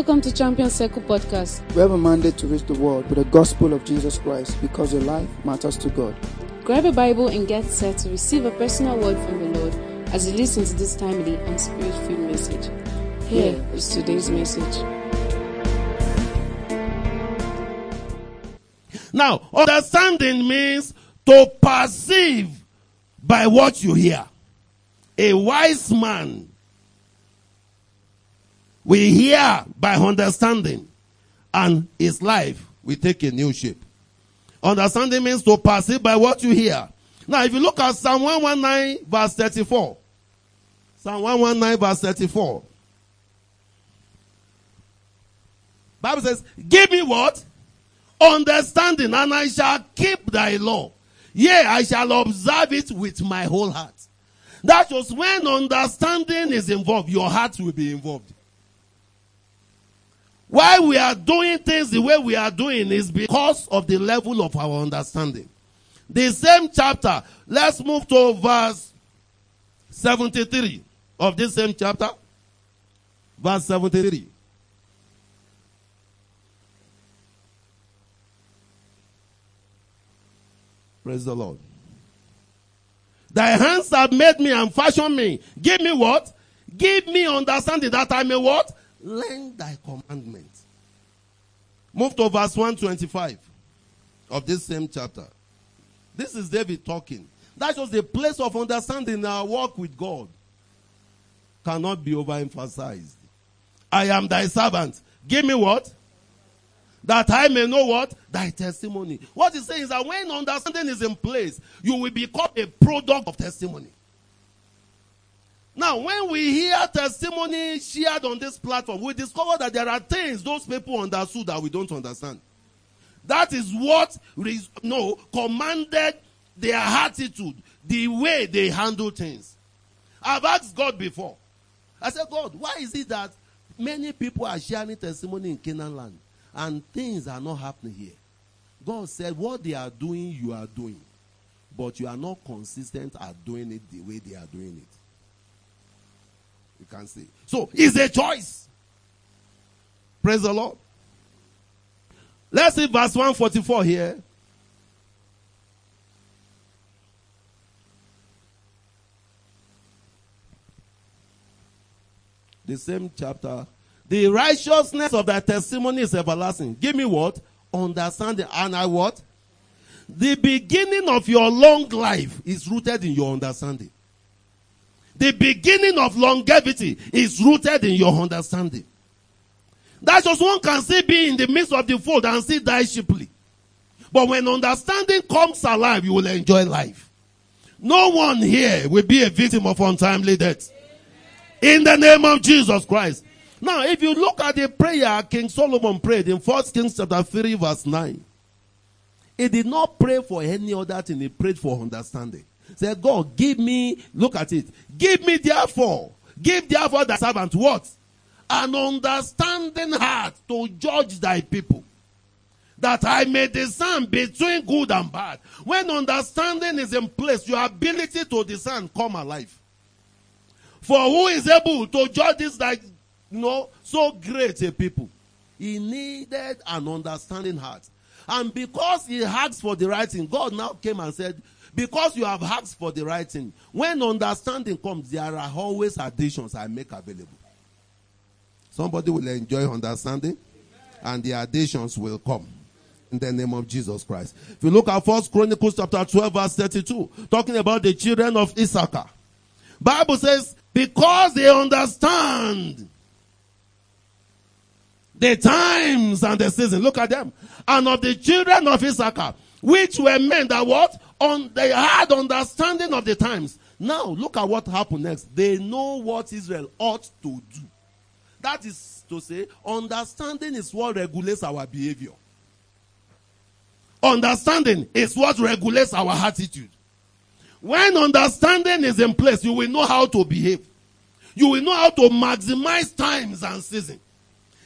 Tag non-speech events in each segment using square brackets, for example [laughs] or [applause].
Welcome to Champion Circle Podcast. We have a mandate to reach the world with the gospel of Jesus Christ because your life matters to God. Grab a Bible and get set to receive a personal word from the Lord as you listen to this timely and spirit filled message. Here is today's message. Now, understanding means to perceive by what you hear. A wise man we hear by understanding and his life will take a new shape. Understanding means to perceive by what you hear. Now, if you look at Psalm 119 verse 34, Psalm 119 verse 34, Bible says, give me what? Understanding and I shall keep thy law. Yea, I shall observe it with my whole heart. That was when understanding is involved, your heart will be involved. Why we are doing things the way we are doing is because of the level of our understanding. The same chapter, let's move to verse 73 of this same chapter. Verse 73. Praise the Lord. Thy hands have made me and fashioned me. Give me what? Give me understanding that I may what? Learn thy commandment. Move to verse 125 of this same chapter. This is David talking. That was the place of understanding in our walk with God. Cannot be overemphasized. I am thy servant. Give me what? That I may know what? Thy testimony. What he's saying is that when understanding is in place, you will become a product of testimony. Now, when we hear testimony shared on this platform, we discover that there are things those people understood that we don't understand. That is what no commanded their attitude, the way they handle things. I've asked God before. I said, God, why is it that many people are sharing testimony in Canaan land and things are not happening here? God said, what they are doing, you are doing. But you are not consistent at doing it the way they are doing it. Can see. So it's a choice. Praise the Lord. Let's see verse 144 here. The same chapter. The righteousness of thy testimony is everlasting. Give me what? Understanding. And I what? The beginning of your long life is rooted in your understanding. The beginning of longevity is rooted in your understanding. That's just one can still be in the midst of the fold and still die cheaply. But when understanding comes alive, you will enjoy life. No one here will be a victim of untimely death. In the name of Jesus Christ. Now, if you look at the prayer King Solomon prayed in 1 Kings chapter 3 verse 9, he did not pray for any other thing, he prayed for understanding. Say, God, give me, look at it. Give me therefore, give therefore the servant what? An understanding heart to judge thy people. That I may discern between good and bad. When understanding is in place, your ability to discern come alive. For who is able to judge this like, you know, so great a people? He needed an understanding heart. And because he asked for the right thing, God now came and said, because you have asked for the right thing. When understanding comes, there are always additions I make available. Somebody will enjoy understanding, and the additions will come. In the name of Jesus Christ. If you look at First Chronicles chapter 12 verse 32, talking about the children of Issachar. Bible says, because they understand the times and the season. Look at them. And of the children of Issachar, which were men that what? On, they had understanding of the times. Now, look at what happened next. They know what Israel ought to do. That is to say, understanding is what regulates our behavior. Understanding is what regulates our attitude. When understanding is in place, you will know how to behave. You will know how to maximize times and season.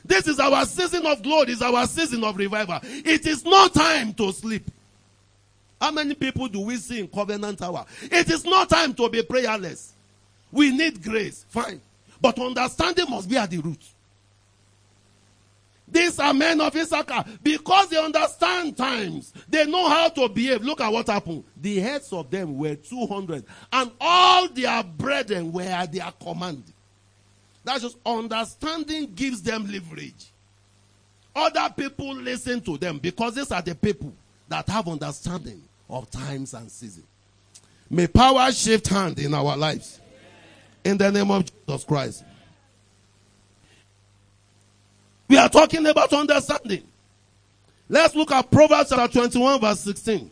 This is our season of glory, is our season of revival. It is not time to sleep. How many people do we see in Covenant Hour? It is not time to be prayerless. We need grace. Fine. But understanding must be at the root. These are men of Issachar because they understand times. They know how to behave. Look at what happened. The heads of them were 200 and all their brethren were at their command. That's just understanding gives them leverage. Other people listen to them because these are the people that have understanding of times and seasons. May power shift hand in our lives. In the name of Jesus Christ. We are talking about understanding. Let's look at Proverbs chapter 21 verse 16.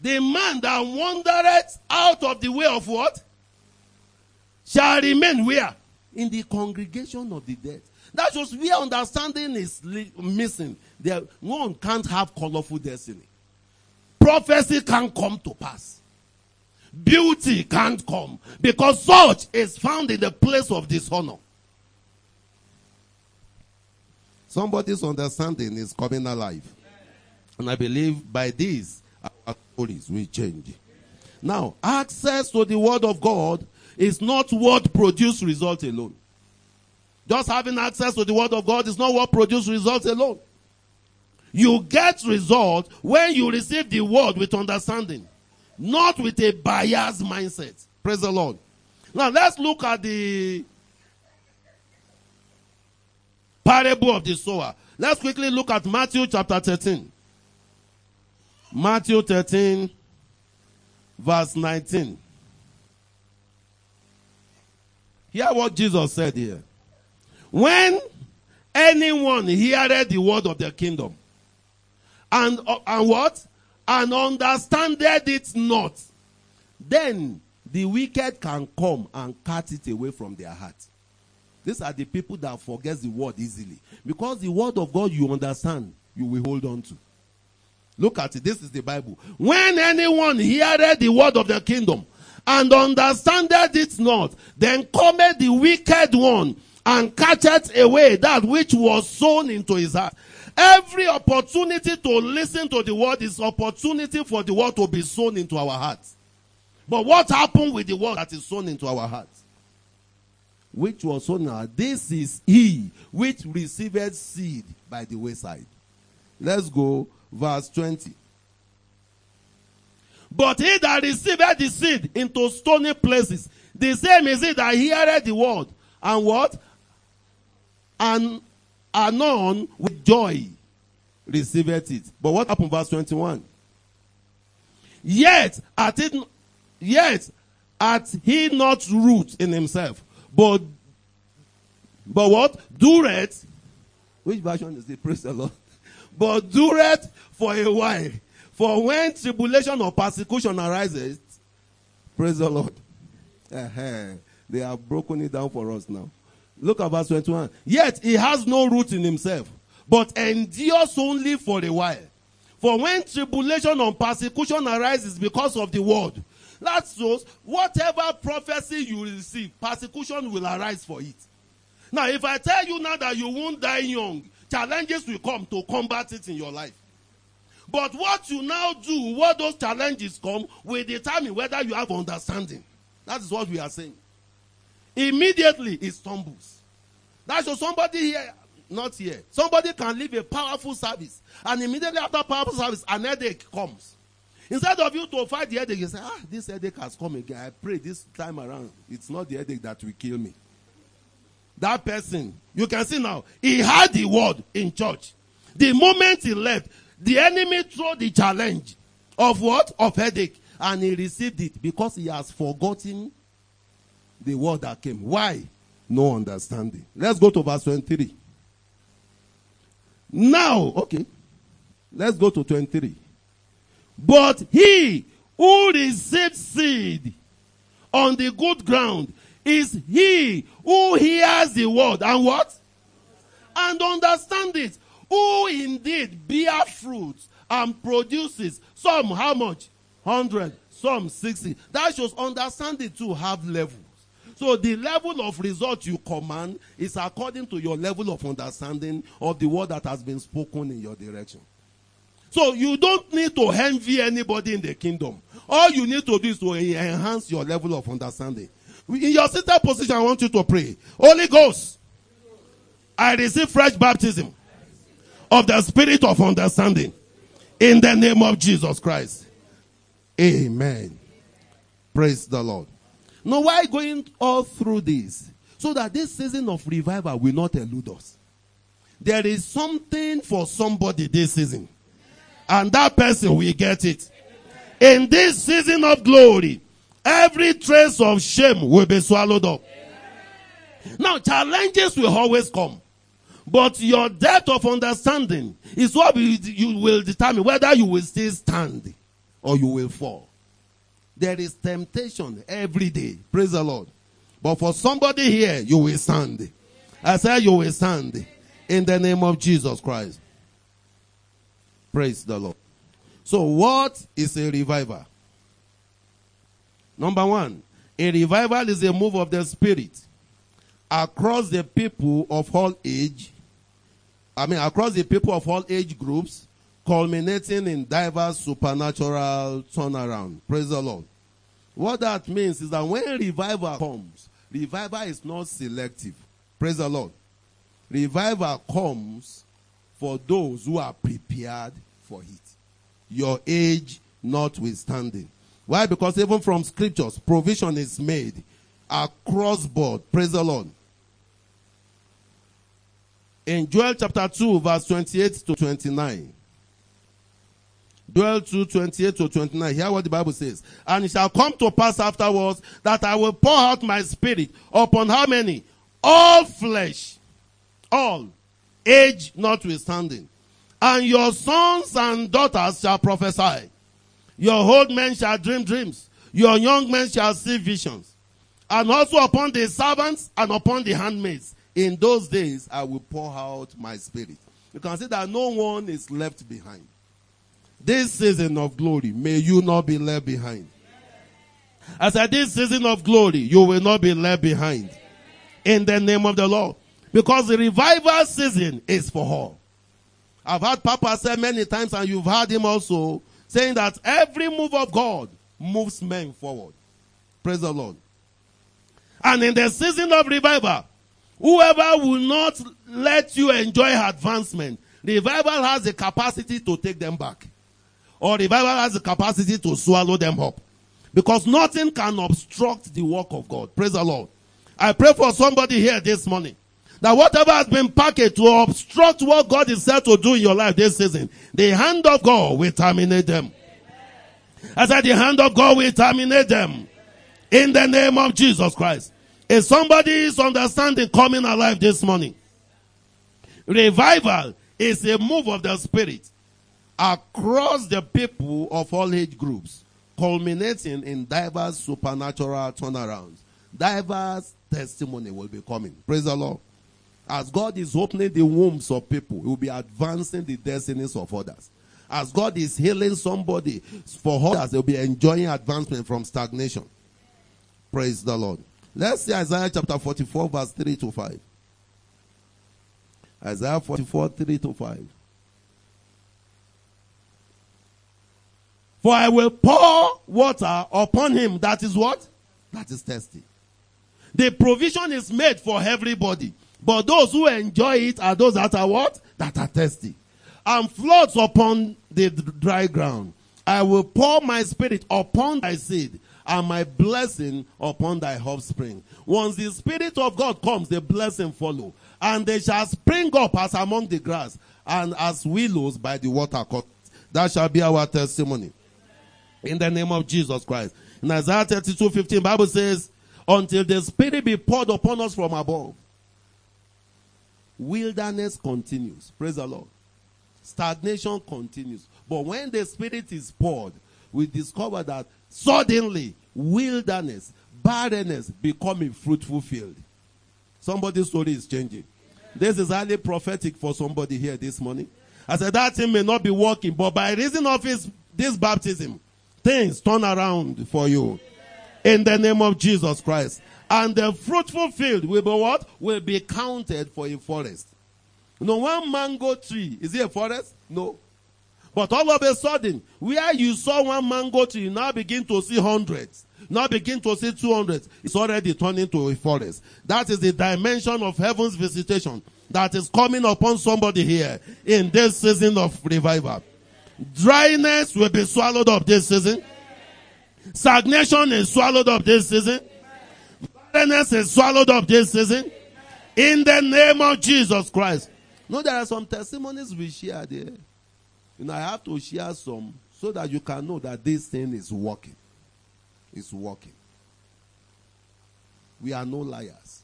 The man that wandereth out of the way of what? Shall remain where? In the congregation of the dead. That shows where understanding is missing. There, one can't have colorful destiny. Prophecy can't come to pass. Beauty can't come because such is found in the place of dishonor. Somebody's understanding is coming alive. And I believe by this, our stories will change. Now, access to the Word of God is not what produce results alone. Just having access to the Word of God is not what produces results alone. You get results when you receive the Word with understanding, not with a biased mindset. Praise the Lord. Now, let's look at the parable of the sower. Let's quickly look at Matthew chapter 13. Matthew 13, verse 19. Hear what Jesus said here. When anyone heareth the word of the kingdom, and, uh, and what? And understandeth it not, then the wicked can come and cut it away from their heart. These are the people that forget the word easily. Because the word of God you understand, you will hold on to. Look at it. This is the Bible. When anyone heareth the word of the kingdom and understandeth it not, then cometh the wicked one and catcheth away that which was sown into his heart. Every opportunity to listen to the word is opportunity for the word to be sown into our hearts. But what happened with the word that is sown into our hearts? Which was sown now? This is he which received seed by the wayside. Let's go, verse 20. But he that received the seed into stony places, the same is he that heareth the word, and what? And anon with joy receiveth it. But what happened, verse 21? Yet at it, yet at he not root in himself, but but what? Dureth. Which version is it? Praise the Lord. [laughs] But dureth for a while. For when tribulation or persecution arises, praise the Lord. Uh-huh. [laughs] They have broken it down for us now. Look at verse 21. Yet he has no root in himself, but endures only for a while. For when tribulation or persecution arises because of the word, that shows whatever prophecy you receive, persecution will arise for it. Now, if I tell you now that you won't die young, challenges will come to combat it in your life. But what you now do, what those challenges come, will determine whether you have understanding. That is what we are saying. Immediately it stumbles. That's so somebody here, not here. Somebody can leave a powerful service, and immediately after powerful service, an headache comes. Instead of you to fight the headache, you say, Ah, this headache has come again. I pray this time around, it's not the headache that will kill me. That person, you can see now, he had the word in church. The moment he left, the enemy threw the challenge of what? Of headache. And he received it because he has forgotten the word that came. Why? No understanding. Let's go to verse 23. Now, okay. Let's go to 23. But he who received seed on the good ground is he who hears the word and what? And understand it. Who indeed bear fruits and produces some how much? 100, some 60. That shows understanding to have levels. So the level of result you command is according to your level of understanding of the word that has been spoken in your direction. So you don't need to envy anybody in the kingdom. All you need to do is to enhance your level of understanding. In your seated position, I want you to pray. Holy Ghost, I receive fresh baptism of the spirit of understanding in the name of Jesus Christ. Amen. Praise the Lord. Now, why going all through this? So that this season of revival will not elude us. There is something for somebody this season. And that person will get it. In this season of glory, every trace of shame will be swallowed up. Now, challenges will always come. But your depth of understanding is what you will determine whether you will still stand or you will fall. There is temptation every day. Praise the Lord. But for somebody here, you will stand. I said you will stand in the name of Jesus Christ. Praise the Lord. So, what is a revival? Number one, a revival is a move of the Spirit across the people of all age. I mean, across the people of all age groups, culminating in diverse supernatural turnaround. Praise the Lord. What that means is that when revival comes, revival is not selective. Praise the Lord. Revival comes for those who are prepared for it. Your age notwithstanding. Why? Because even from scriptures, provision is made across board. Praise the Lord. In Joel chapter 2, verse 28 to 29. Joel 2, 28 to 29. Hear what the Bible says. And it shall come to pass afterwards that I will pour out my spirit upon how many? All flesh. All. Age notwithstanding. And your sons and daughters shall prophesy. Your old men shall dream dreams. Your young men shall see visions. And also upon the servants and upon the handmaids. In those days I will pour out my spirit. You can see that no one is left behind. This season of glory, may you not be left behind. I said, this season of glory, you will not be left behind. In the name of the Lord. Because the revival season is for all. I've heard Papa say many times, and you've heard him also, saying that every move of God moves men forward. Praise the Lord. And in the season of revival, whoever will not let you enjoy advancement, revival has the capacity to take them back. Or revival has the capacity to swallow them up. Because nothing can obstruct the work of God. Praise the Lord. I pray for somebody here this morning. That whatever has been packaged to obstruct what God is set to do in your life this season, the hand of God will terminate them. I said the hand of God will terminate them. In the name of Jesus Christ. If somebody is understanding coming alive this morning, revival is a move of the spirit across the people of all age groups, culminating in diverse supernatural turnarounds. Diverse testimony will be coming. Praise the Lord. As God is opening the wombs of people, He will be advancing the destinies of others. As God is healing somebody, for others, they'll be enjoying advancement from stagnation. Praise the Lord. Let's see Isaiah chapter 44, verse 3 to 5. Isaiah 44, 3 to 5. For I will pour water upon him that is what? That is thirsty. The provision is made for everybody. But those who enjoy it are those that are what? That are thirsty. And floods upon the dry ground. I will pour my spirit upon thy seed and my blessing upon thy offspring. Once the spirit of God comes, the blessing follow. And they shall spring up as among the grass and as willows by the water. That shall be our testimony. In the name of Jesus Christ. In Isaiah 32, 15, Bible says, until the spirit be poured upon us from above Wilderness continues. Praise the Lord. Stagnation continues. But when the Spirit is poured, we discover that suddenly wilderness, barrenness become a fruitful field. Somebody's story is changing. This is highly prophetic for somebody here this morning. I said that thing may not be working, but by reason of his, this baptism, things turn around for you. In the name of Jesus Christ. And the fruitful field will be what? Will be counted for a forest. You know, one mango tree, is it a forest? No. But all of a sudden, where you saw one mango tree, you now begin to see hundreds. Now begin to see 200. It's already turning to a forest. That is the dimension of heaven's visitation that is coming upon somebody here in this season of revival. Dryness will be swallowed up this season. Stagnation is swallowed up this season. Barrenness is swallowed up this season. In the name of Jesus Christ. No, there are some testimonies we share there. You know, I have to share some so that you can know that this thing is working. It's working. We are no liars.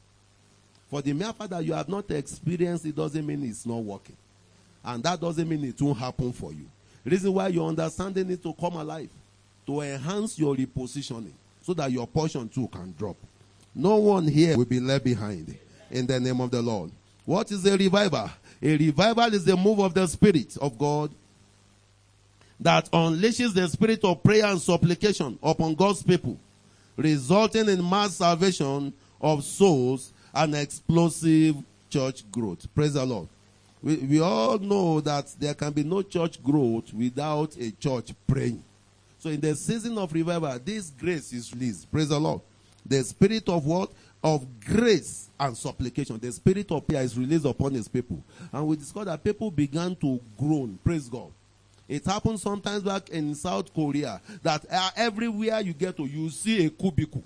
For the mere fact that you have not experienced it doesn't mean it's not working. And that doesn't mean it won't happen for you. Reason why your understanding needs to come alive to enhance your repositioning so that your portion too can drop. No one here will be left behind in the name of the Lord. What is a revival? A revival is the move of the Spirit of God that unleashes the spirit of prayer and supplication upon God's people, resulting in mass salvation of souls and explosive church growth. Praise the Lord. We, we all know that there can be no church growth without a church praying. So in the season of revival, this grace is released. Praise the Lord. The spirit of what? Of grace and supplication. The spirit of prayer is released upon his people. And we discovered that people began to groan. Praise God. It happened sometimes back in South Korea that uh, everywhere you get to, you see a cubicle.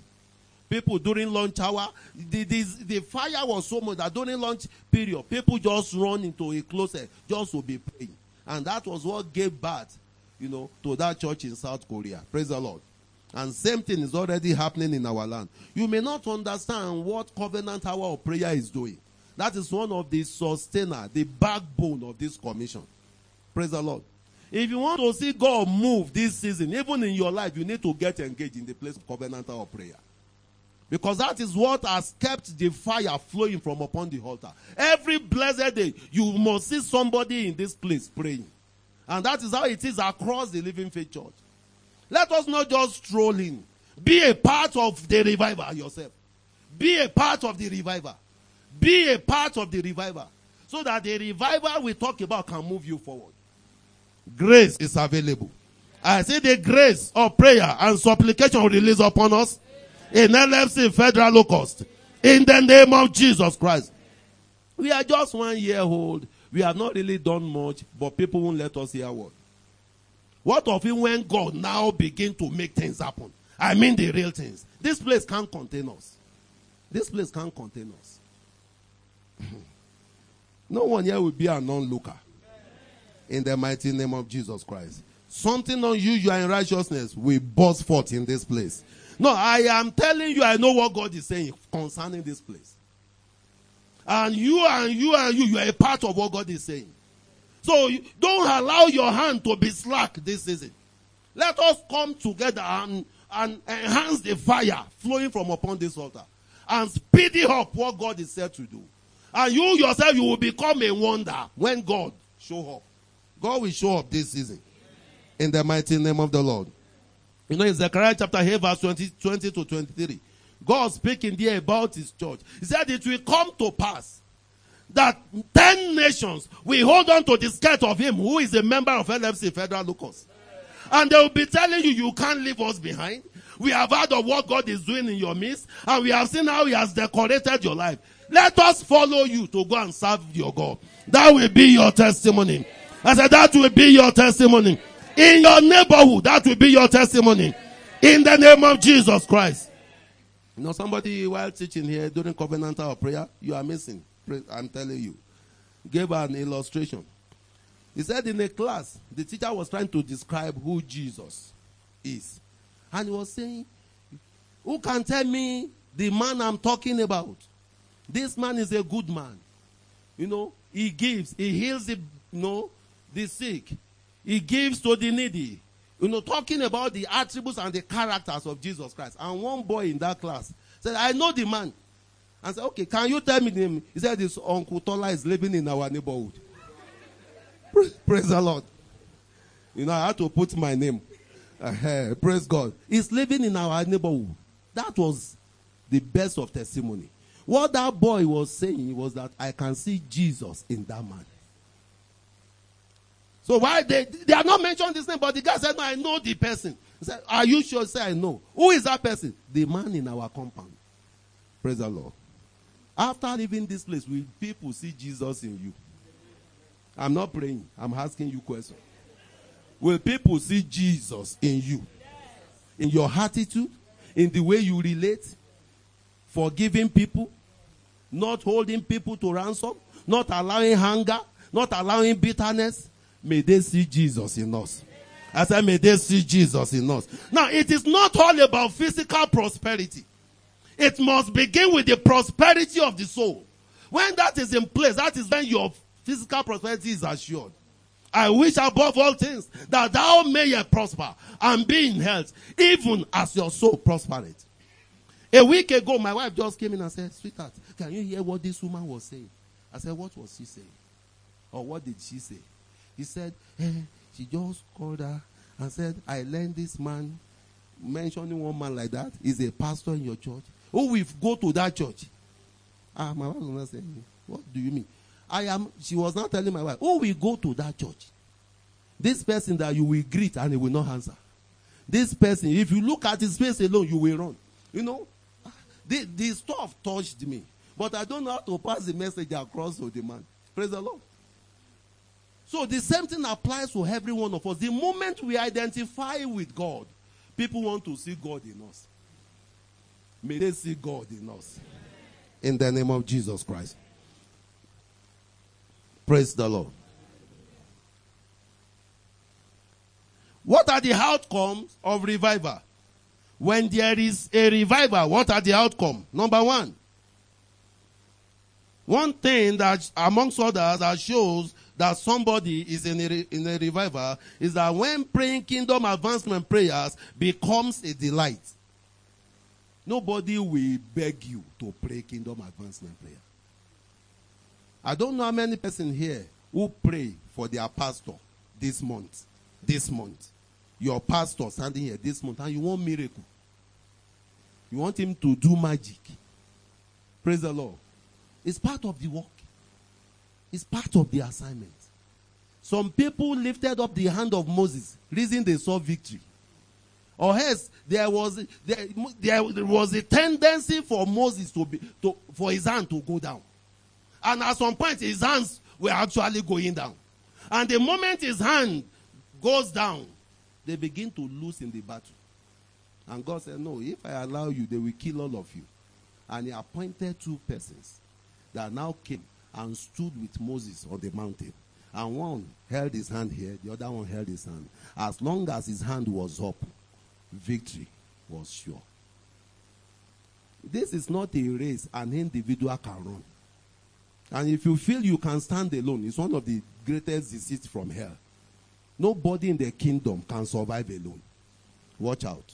People during lunch hour, the, the, fire was so much that during lunch period, people just run into a closet just to be praying. And that was what gave birth, you know, to that church in South Korea. Praise the Lord. And same thing is already happening in our land. You may not understand what covenant hour of prayer is doing. That is one of the sustainer, the backbone of this commission. Praise the Lord. If you want to see God move this season, even in your life, you need to get engaged in the place of covenant hour of prayer. Because that is what has kept the fire flowing from upon the altar. Every blessed day, you must see somebody in this place praying. And that is how it is across the Living Faith Church. Let us not just stroll in. Be a part of the revival yourself. Be a part of the revival. Be a part of the revival. So that the revival we talk about can move you forward. Grace is available. I see the grace of prayer and supplication released upon us in LFC Federal Lowcost. In the name of Jesus Christ. We are just one year old. We have not really done much, but people won't let us hear what. What of it when God now begin to make things happen? I mean the real things. This place can't contain us. This place can't contain us. [laughs] no one here will be a non-looker. In the mighty name of Jesus Christ. Something unusual in righteousness will burst forth in this place. No, I am telling you, I know what God is saying concerning this place. And you and you and you, you are a part of what God is saying. So don't allow your hand to be slack this season. Let us come together and, and enhance the fire flowing from upon this altar. And speed up what God is said to do. And you yourself, you will become a wonder when God show up. God will show up this season. In the mighty name of the Lord. You know, in Zechariah chapter 8, verse 20, 20 to 23, God speaking there about his church. He said it will come to pass that 10 nations will hold on to the skirt of him who is a member of LFC Federal Lowcost. And they will be telling you, you can't leave us behind. We have heard of what God is doing in your midst, and we have seen how he has decorated your life. Let us follow you to go and serve your God. That will be your testimony. I said, that will be your testimony. In your neighborhood, that will be your testimony. In the name of Jesus Christ. You know, somebody while teaching here during covenant hour prayer, you are missing. I'm telling you. Gave an illustration. He said in a class, the teacher was trying to describe who Jesus is. And he was saying, Who can tell me the man I'm talking about? This man is a good man. You know, he gives, he heals the, you know, the sick, he gives to the needy. You know, talking about the attributes and the characters of Jesus Christ. And one boy in that class said, I know the man. And said, okay, can you tell me the name? He said, this Uncle Tola is living in our neighborhood. [laughs] Praise the Lord. You know, I had to put my name. Uh, praise God. He's living in our neighborhood. That was the best of testimony. What that boy was saying was that I can see Jesus in that man. So why they they are not mentioned this name, but the guy said, No, I know the person. He said, Are you sure? Said, I know. Who is that person? The man in our compound. Praise the Lord. After leaving this place, will people see Jesus in you? I'm not praying. I'm asking you questions. Will people see Jesus in you? In your attitude? In the way you relate? Forgiving people? Not holding people to ransom? Not allowing hunger? Not allowing bitterness? May they see Jesus in us. I said, may they see Jesus in us. Now, it is not all about physical prosperity. It must begin with the prosperity of the soul. When that is in place, that is when your physical prosperity is assured. I wish above all things that thou mayest prosper and be in health, even as your soul prospereth. A week ago, my wife just came in and said, Sweetheart, can you hear what this woman was saying? I said, What was she saying? Or what did she say? He said, eh, She just called her and said, I learned this man, mentioning one man like that, is a pastor in your church. Oh, we go to that church. Ah, my wife was not saying, What do you mean? I am, she was not telling my wife, Oh, we go to that church. This person that you will greet and he will not answer. This person, if you look at his face alone, you will run. You know, the, the stuff touched me. But I don't know how to pass the message across to the man. Praise the Lord. So the same thing applies to every one of us. The moment we identify with God, people want to see God in us. May they see God in us. In the name of Jesus Christ. Praise the Lord. What are the outcomes of revival? When there is a revival, what are the outcomes? Number one. One thing that amongst others that shows that somebody is in a, in a revival is that when praying kingdom advancement prayers becomes a delight. Nobody will beg you to pray kingdom advancement prayer. I don't know how many person here who pray for their pastor this month. This month. Your pastor standing here this month and you want miracle. You want him to do magic. Praise the Lord. It's part of the work. It's part of the assignment. Some people lifted up the hand of Moses, reason they saw victory. Or else there was there, there was a tendency for Moses to be to, for his hand to go down. And at some point his hands were actually going down. And the moment his hand goes down, they begin to lose in the battle. And God said, No, if I allow you, they will kill all of you. And he appointed two persons that now came and stood with Moses on the mountain. And one held his hand here, the other one held his hand. As long as his hand was up, victory was sure. This is not a race an individual can run. And if you feel you can stand alone, it's one of the greatest deceits from hell. Nobody in the kingdom can survive alone. Watch out.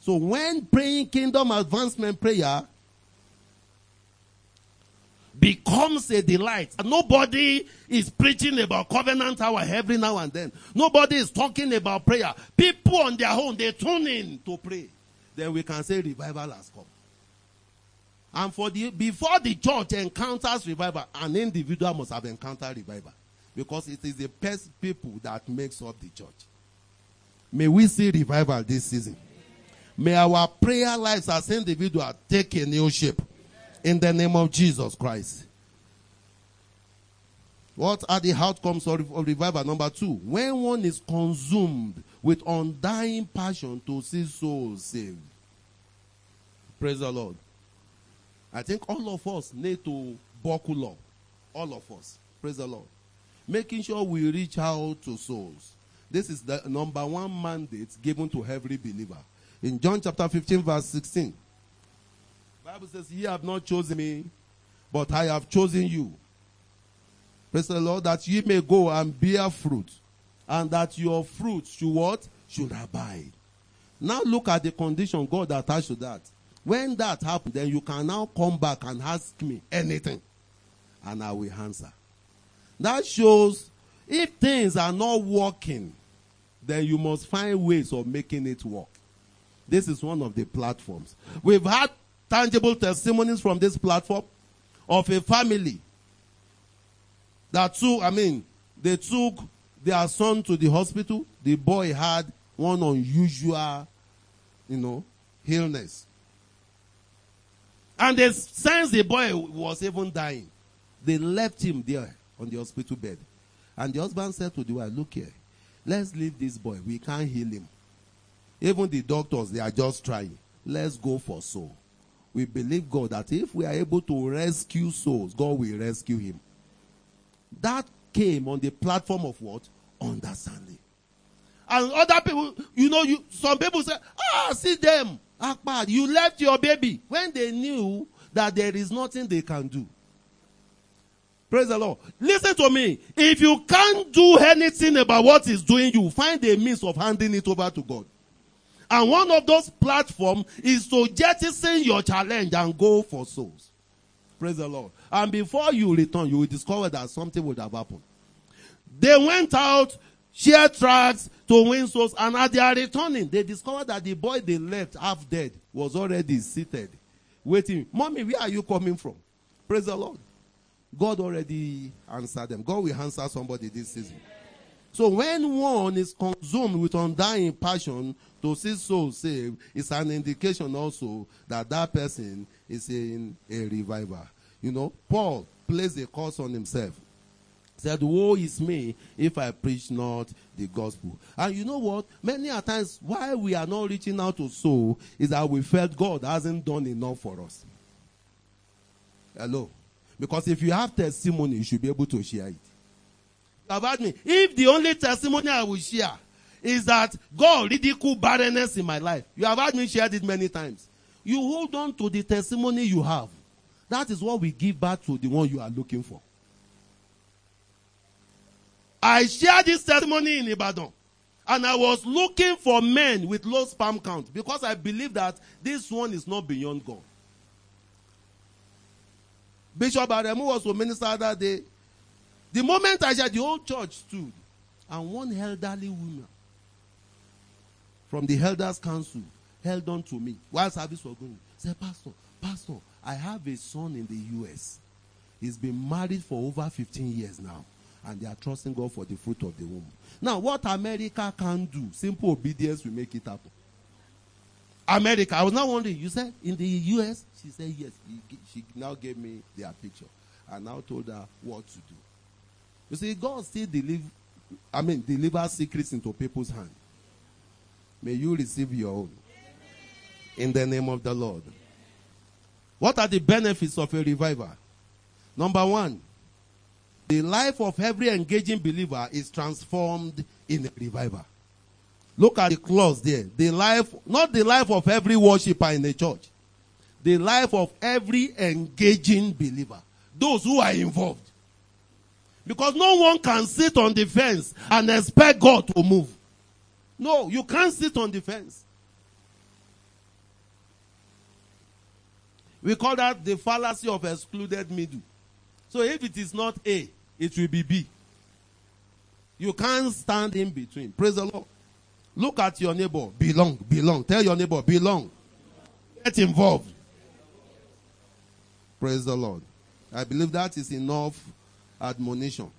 So when praying kingdom advancement prayer becomes a delight, nobody is preaching about covenant hour every now and then. Nobody is talking about prayer. People on their own, they tune in to pray. Then we can say revival has come. And for the before the church encounters revival, an individual must have encountered revival. Because it is the best people that makes up the church. May we see revival this season. May our prayer lives as individuals take a new shape. In the name of Jesus Christ. What are the outcomes of revival? Number two, when one is consumed with undying passion to see souls saved. Praise the Lord. I think all of us need to buckle up. All of us. Praise the Lord. Making sure we reach out to souls. This is the number one mandate given to every believer. In John chapter 15, verse 16. Bible says, Ye have not chosen me, but I have chosen you. Praise the Lord, that ye may go and bear fruit, and that your fruit should what? Should abide. Now look at the condition God attached to that. When that happens, then you can now come back and ask me anything, and I will answer. That shows if things are not working, then you must find ways of making it work. This is one of the platforms. We've had tangible testimonies from this platform of a family that took, I mean, they took their son to the hospital. The boy had one unusual, you know, illness. And they sensed the boy was even dying. They left him there on the hospital bed. And the husband said to the wife, Look here, let's leave this boy. We can't heal him. Even the doctors, they are just trying. Let's go for soul. We believe God that if we are able to rescue souls, God will rescue him. That came on the platform of what? Understanding. And other people, you know, you some people say, ah, see them. Akbar, you left your baby when they knew that there is nothing they can do. Praise the Lord. Listen to me. If you can't do anything about what is doing, you find a means of handing it over to God. And one of those platforms is to jettison your challenge and go for souls. Praise the Lord. And before you return, you will discover that something would have happened. They went out, share tracks to win souls, and as they are returning, they discovered that the boy they left half dead was already seated, waiting. Mommy, where are you coming from? Praise the Lord. God already answered them. God will answer somebody this season. So when one is consumed with undying passion to see souls saved, it's an indication also that that person is in a revival. You know, Paul placed a curse on himself. Said, Woe is me if I preach not the gospel. And you know what? Many a times why we are not reaching out to soul is that we felt God hasn't done enough for us. Hello. Because if you have testimony, you should be able to share it. About me, if the only testimony I will share is that God ridiculed barrenness in my life, you have heard me share it many times. You hold on to the testimony you have. That is what we give back to the one you are looking for. I shared this testimony in Ibadan. And I was looking for men with low sperm count because I believe that this one is not beyond God. Bishop Aremu was to minister that day. The moment I said, the whole church stood, and one elderly woman from the elders' council held on to me while service was going. Said, Pastor, Pastor, I have a son in the U.S. He's been married for over 15 years now, and they are trusting God for the fruit of the womb. Now, what America can do, simple obedience will make it happen. America. I was not wondering. You said in the U.S. She said yes. She now gave me their picture. And now told her what to do. You see, God still deliver. I mean, deliver secrets into people's hand. May you receive your own. In the name of the Lord. What are the benefits of a revival? Number one, the life of every engaging believer is transformed in a revival. Look at the clause there. The life, not the life of every worshiper in the church. The life of every engaging believer. Those who are involved. Because no one can sit on the fence and expect God to move. No, you can't sit on the fence. We call that the fallacy of excluded middle. So if it is not A, it will be B. You can't stand in between. Praise the Lord. Look at your neighbor. Belong, belong. Tell your neighbor, belong. Get involved. Praise the Lord. I believe that is enough admonition.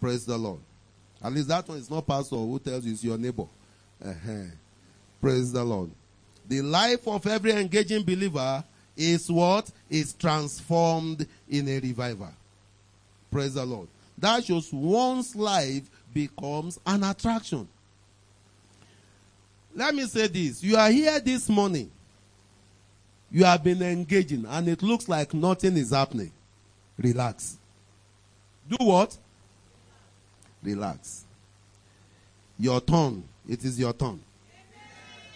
Praise the Lord. At least that one is not pastor who tells you it's your neighbor. Uh-huh. Praise the Lord. The life of every engaging believer is what? Is transformed in a revival. Praise the Lord. That shows one's life becomes an attraction. Let me say this. You are here this morning. You have been engaging and it looks like nothing is happening. Relax. Do what? Relax. Your turn. It is your turn.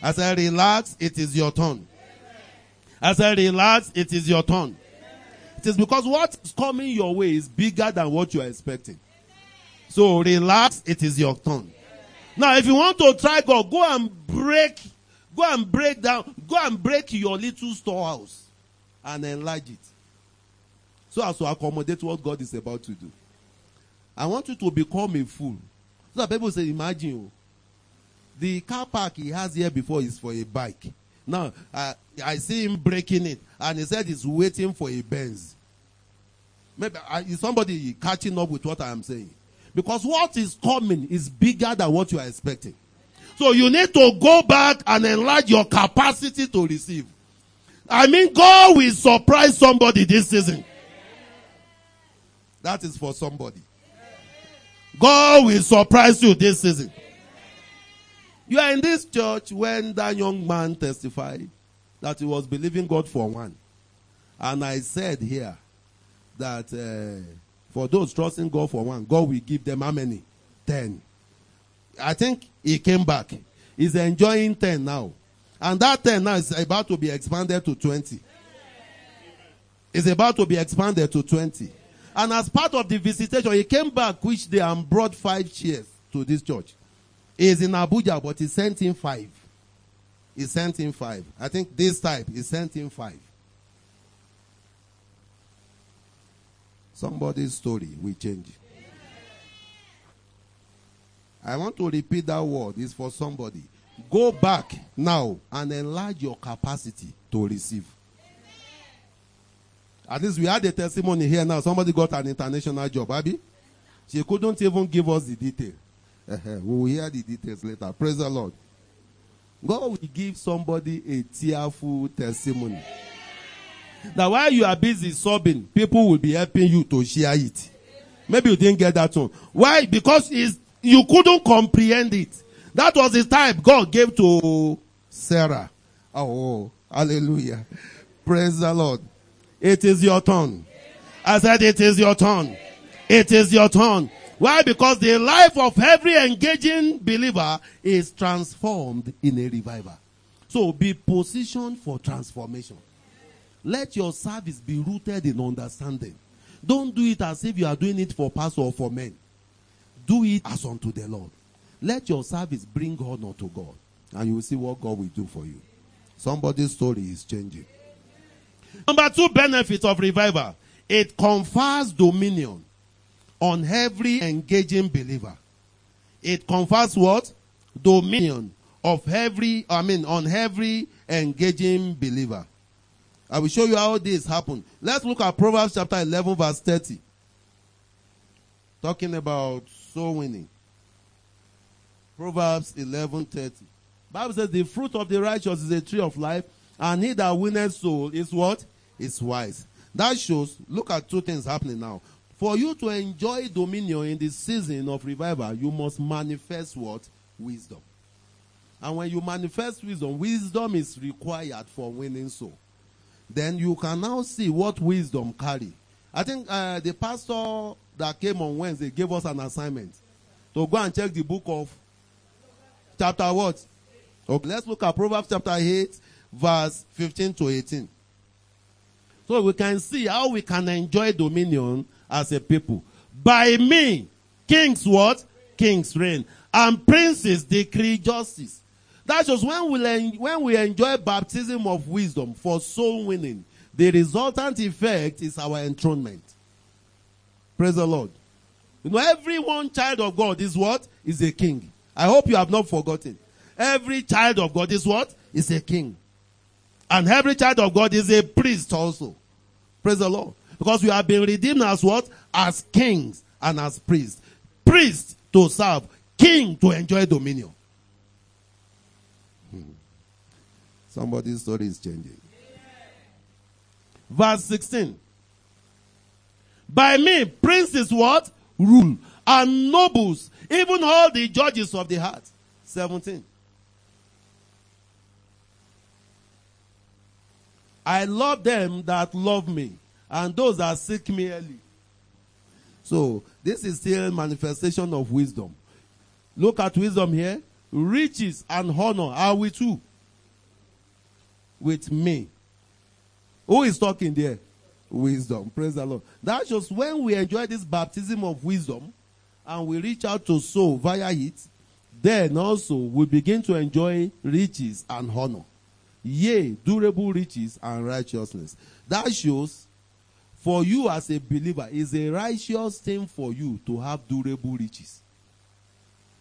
As I relax, it is your turn. As I relax, it is your turn. It is because what is coming your way is bigger than what you are expecting. So relax, it is your turn. Now, if you want to try God, go and break, go and break down, go and break your little storehouse and enlarge it. So as to accommodate what God is about to do. I want you to become a fool. So that people say, imagine, oh, the car park he has here before is for a bike. Now, I, I see him breaking it, and he said he's waiting for a Benz. Maybe is somebody catching up with what I am saying? Because what is coming is bigger than what you are expecting. So you need to go back and enlarge your capacity to receive. I mean, God will surprise somebody this season. That is for somebody. God will surprise you this season. You are in this church when that young man testified that he was believing God for one. And I said here that uh, for those trusting God for one, God will give them how many? Ten. I think he came back. He's enjoying ten now. And that ten now is about to be expanded to 20. It's about to be expanded to 20. And as part of the visitation, he came back which day and brought five chairs to this church. He's in Abuja, but he sent in five. He sent in five. I think this type, he sent in five. Somebody's story will change. I want to repeat that word. It's for somebody. Go back now and enlarge your capacity to receive. At least we had a testimony here now. Somebody got an international job, Abby. She couldn't even give us the detail. we will hear the details later. Praise the Lord. God will give somebody a tearful testimony. Now, while you are busy sobbing, people will be helping you to share it. Maybe you didn't get that one. Why? Because you couldn't comprehend it. That was the time God gave to Sarah. Oh, hallelujah. Praise the Lord. It is your turn. I said it is your turn. It is your turn. Why? Because the life of every engaging believer is transformed in a revival. So be positioned for transformation. Let your service be rooted in understanding. Don't do it as if you are doing it for pastor or for men. Do it as unto the Lord. Let your service bring honor to God. And you will see what God will do for you. Somebody's story is changing. Number two benefit of revival. It confers dominion on every engaging believer. It confers what? Dominion of every, I mean, on every engaging believer. I will show you how this happened. Let's look at Proverbs chapter 11 verse 30. Talking about soul winning. Proverbs 11 30. Bible says the fruit of the righteous is a tree of life and he that winneth soul is what? Is wise. That shows, look at two things happening now. For you to enjoy dominion in the season of revival, you must manifest what? Wisdom. And when you manifest wisdom, wisdom is required for winning soul. Then you can now see what wisdom carry. I think uh, the pastor that came on Wednesday gave us an assignment to go and check the book of chapter what? Okay, let's look at Proverbs chapter 8, verse 15 to 18. So we can see how we can enjoy dominion as a people. By me, kings what? Kings reign. And princes decree justice. That's just when we, when we enjoy baptism of wisdom for soul winning, the resultant effect is our enthronement. Praise the Lord. You know, every one child of God is what? Is a king. I hope you have not forgotten. Every child of God is what? Is a king. And every child of God is a priest also. Praise the Lord. Because we have been redeemed as what? As kings and as priests. Priest to serve, king to enjoy dominion. Hmm. Somebody's story is changing. Verse 16. By me, princes what? Rule. And nobles, even all the judges of the heart. 17. I love them that love me, and those that seek me early. So, this is still manifestation of wisdom. Look at wisdom here. Riches and honor are with you. With me. Who is talking there? Wisdom. Praise the Lord. That's just when we enjoy this baptism of wisdom and we reach out to soul via it, then also we begin to enjoy riches and honor. Yea, durable riches and righteousness. That shows for you as a believer is a righteous thing for you to have durable riches.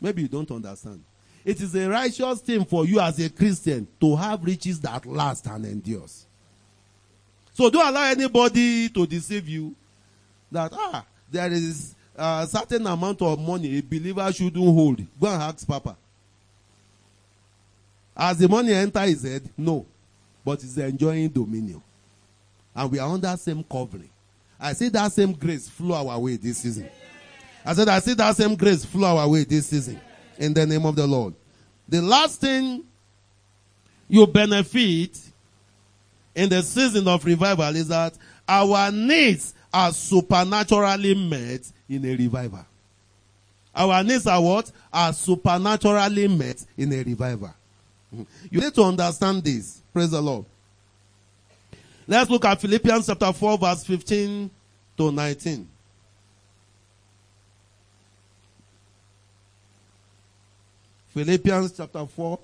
Maybe you don't understand. It is a righteous thing for you as a Christian to have riches that last and endures. So don't allow anybody to deceive you that ah there is a certain amount of money a believer shouldn't hold. Go and ask Papa. As the money enter his head, no. But he's enjoying dominion. And we are under same covering. I see that same grace flow our way this season. I said, I see that same grace flow our way this season. In the name of the Lord. The last thing you benefit in the season of revival is that our needs are supernaturally met in a revival. Our needs are what? Are supernaturally met in a revival. [laughs] You need to understand this. Praise the Lord. Let's look at Philippians chapter 4 verse 15 to 19. Philippians chapter 4.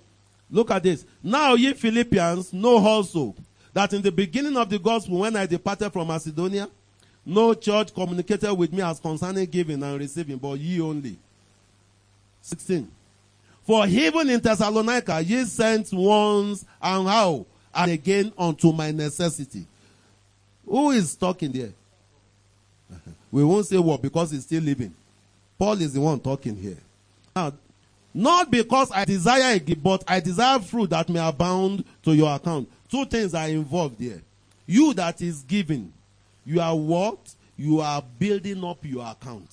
Look at this. Now ye Philippians know also that in the beginning of the gospel when I departed from Macedonia, no church communicated with me as concerning giving and receiving, but ye only. 16. For even in Thessalonica ye sent once and how? And again unto my necessity. Who is talking there? [laughs] We won't say what because he's still living. Paul is the one talking here. Now, not because I desire a gift, but I desire fruit that may abound to your account. Two things are involved here. You that is giving, you are what? You are building up your account.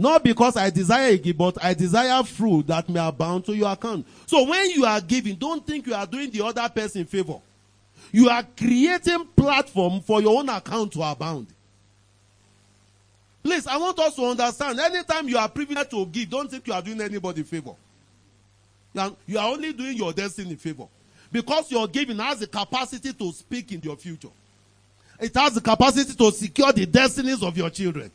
Not because I desire a gift, but I desire fruit that may abound to your account. So when you are giving, don't think you are doing the other person favor. You are creating platform for your own account to abound. Please, I want us to understand. Anytime you are privileged to give, don't think you are doing anybody favor. You are, you are only doing your destiny favor. Because your giving has the capacity to speak in your future. It has the capacity to secure the destinies of your children.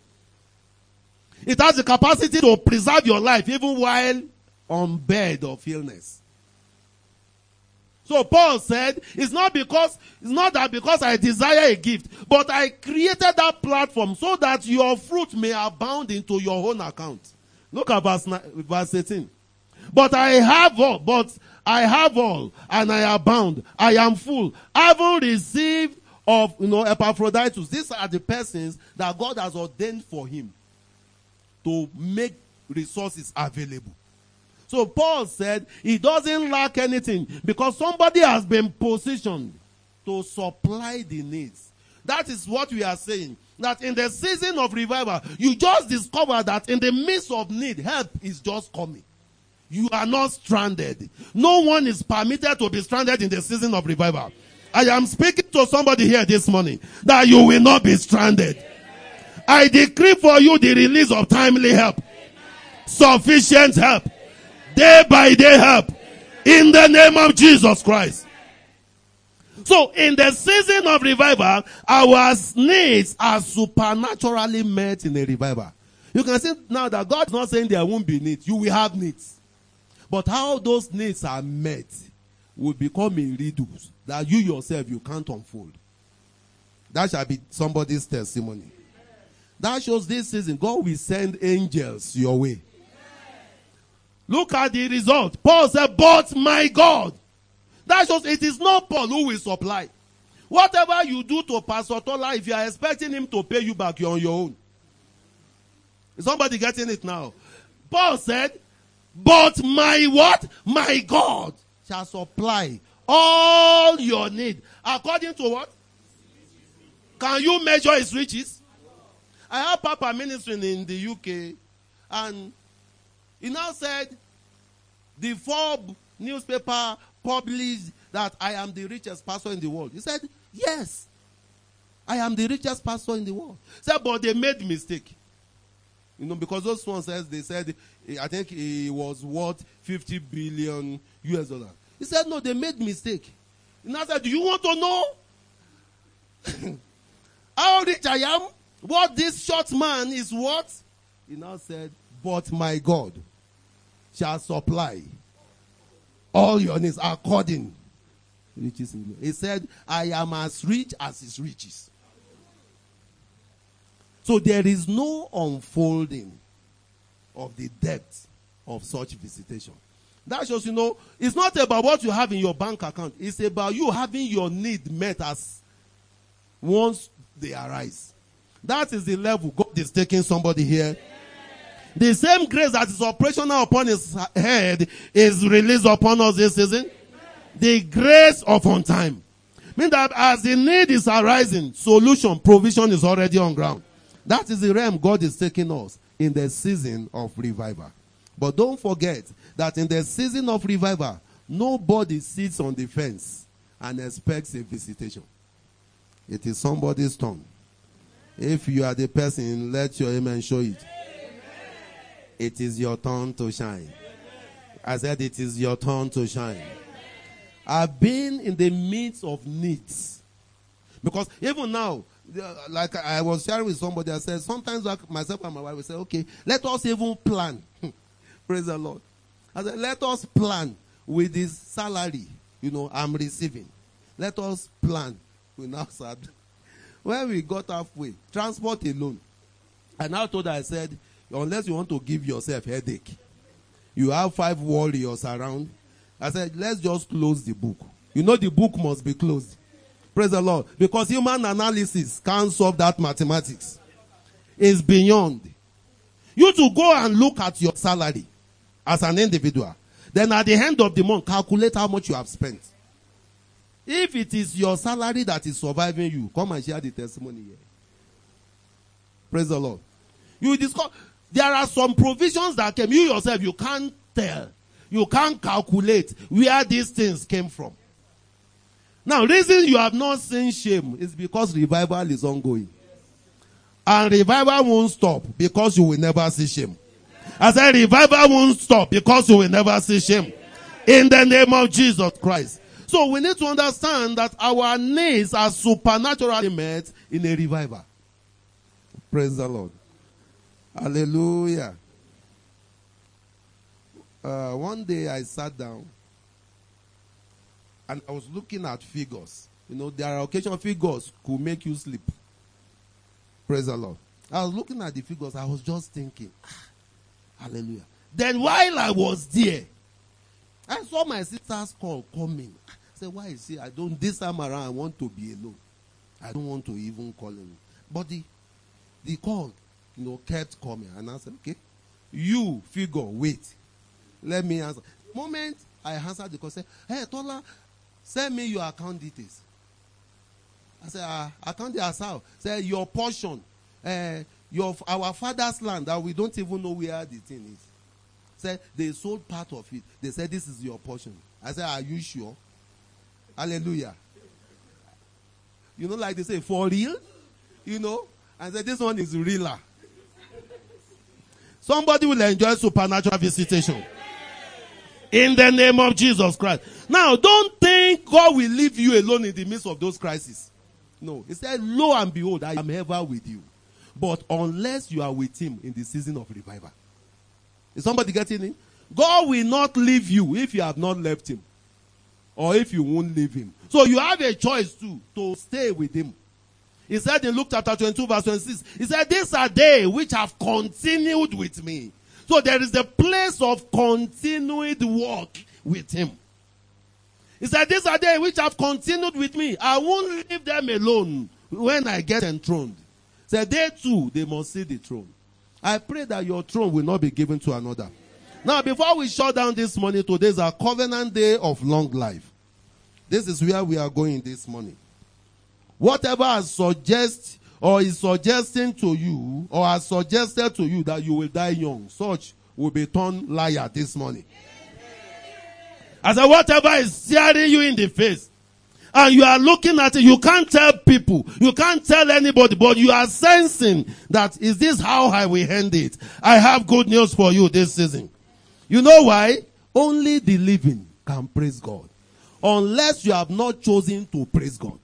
It has the capacity to preserve your life even while on bed of illness. So Paul said, it's not because, it's not that because I desire a gift, but I created that platform so that your fruit may abound into your own account. Look at verse, verse 18. But I have all, but I have all, and I abound. I am full. I haven't received of, you know, Epaphroditus. These are the persons that God has ordained for him to make resources available. So Paul said he doesn't lack anything because somebody has been positioned to supply the needs. That is what we are saying. That in the season of revival, you just discover that in the midst of need, help is just coming. You are not stranded. No one is permitted to be stranded in the season of revival. I am speaking to somebody here this morning that you will not be stranded. I decree for you the release of timely help, sufficient help, day by day help in the name of Jesus Christ. So in the season of revival, our needs are supernaturally met in a revival. You can see now that God is not saying there won't be needs. You will have needs. But how those needs are met will become a riddle that you yourself you can't unfold. That shall be somebody's testimony. That shows this season God will send angels your way. Look at the result. Paul said, but my God. That shows it is not Paul who will supply. Whatever you do to Pastor Tola, if you are expecting him to pay you back, you're on your own. Is somebody getting it now? Paul said, but my what? My God shall supply all your need. According to what? Can you measure his riches? I have Papa ministering in the UK and he now said the Forbes newspaper published that I am the richest pastor in the world. He said, Yes, I am the richest pastor in the world. He said, but they made mistake. You know, because those ones says they said eh, I think he was worth 50 billion US dollars. He said, No, they made mistake. He now said, Do you want to know [laughs] how rich I am? What this short man is what? He now said, But my God shall supply all your needs according riches. He said, I am as rich as his riches. So there is no unfolding of the depth of such visitation. That shows you know it's not about what you have in your bank account. It's about you having your need met as once they arise. That is the level God is taking somebody here. The same grace that is operational upon his head is released upon us this season. The grace of on time. Mean that as the need is arising, solution, provision is already on ground. That is the realm God is taking us in the season of revival. But don't forget that in the season of revival, nobody sits on the fence and expects a visitation. It is somebody's turn. If you are the person, let your amen show it. It is your turn to shine. I said it is your turn to shine. I've been in the midst of needs. Because even now, uh, like I was sharing with somebody, I said, sometimes myself and my wife will say, okay, let us even plan. [laughs] Praise the Lord. I said, let us plan with this salary, you know, I'm receiving. Let us plan. [laughs] We now said, when we got halfway, transport alone. And I told her, I said, unless you want to give yourself headache, you have five warriors around. I said, let's just close the book. You know the book must be closed. Praise the Lord. Because human analysis can't solve that mathematics. It's beyond. You to go and look at your salary as an individual. Then at the end of the month, calculate how much you have spent. If it is your salary that is surviving you, come and share the testimony here. Praise the Lord. You discover there are some provisions that came. You yourself, you can't tell. You can't calculate where these things came from. Now, reason you have not seen shame is because revival is ongoing. And revival won't stop because you will never see shame. I said revival won't stop because you will never see shame. In the name of Jesus Christ. So we need to understand that our needs are supernaturally met in a revival. Praise the Lord. Hallelujah. Uh, one day I sat down and I was looking at figures. You know, there are occasional figures could make you sleep. Praise the Lord. I was looking at the figures, I was just thinking, ah, hallelujah. Then while I was there, I saw my sister's call coming. Said, why is he? I don't, this time around, I want to be alone. I don't want to even call him. But the, the call, you know, kept coming. And I said, okay, you figure, wait. Let me answer. Moment I answered the call, say, hey, Tola, send me your account details. I said, uh, account details how? Say, your portion, uh, your, our father's land that we don't even know where the thing is. Say, they sold part of it. They said, this is your portion. I said, are you sure? Hallelujah. You know, like they say, for real? You know? And say, this one is realer. Somebody will enjoy supernatural visitation. In the name of Jesus Christ. Now, don't think God will leave you alone in the midst of those crises. No. He said, Lo and behold, I am ever with you. But unless you are with him in the season of revival. Is somebody getting it? God will not leave you if you have not left him. Or if you won't leave him. So you have a choice too, to stay with him. He said in Luke chapter 22 verse 26, he said, these are they which have continued with me. So there is a place of continued work with him. He said, these are they which have continued with me. I won't leave them alone when I get enthroned. Said, they too, they must see the throne. I pray that your throne will not be given to another. Now, before we shut down this morning, today is a covenant day of long life. This is where we are going this morning. Whatever I suggest or is suggesting to you or has suggested to you that you will die young, such will be turned liar this morning. As said, whatever is staring you in the face, and you are looking at it, you can't tell people, you can't tell anybody, but you are sensing that is this how I will end it? I have good news for you this season. You know why? Only the living can praise God. Unless you have not chosen to praise God.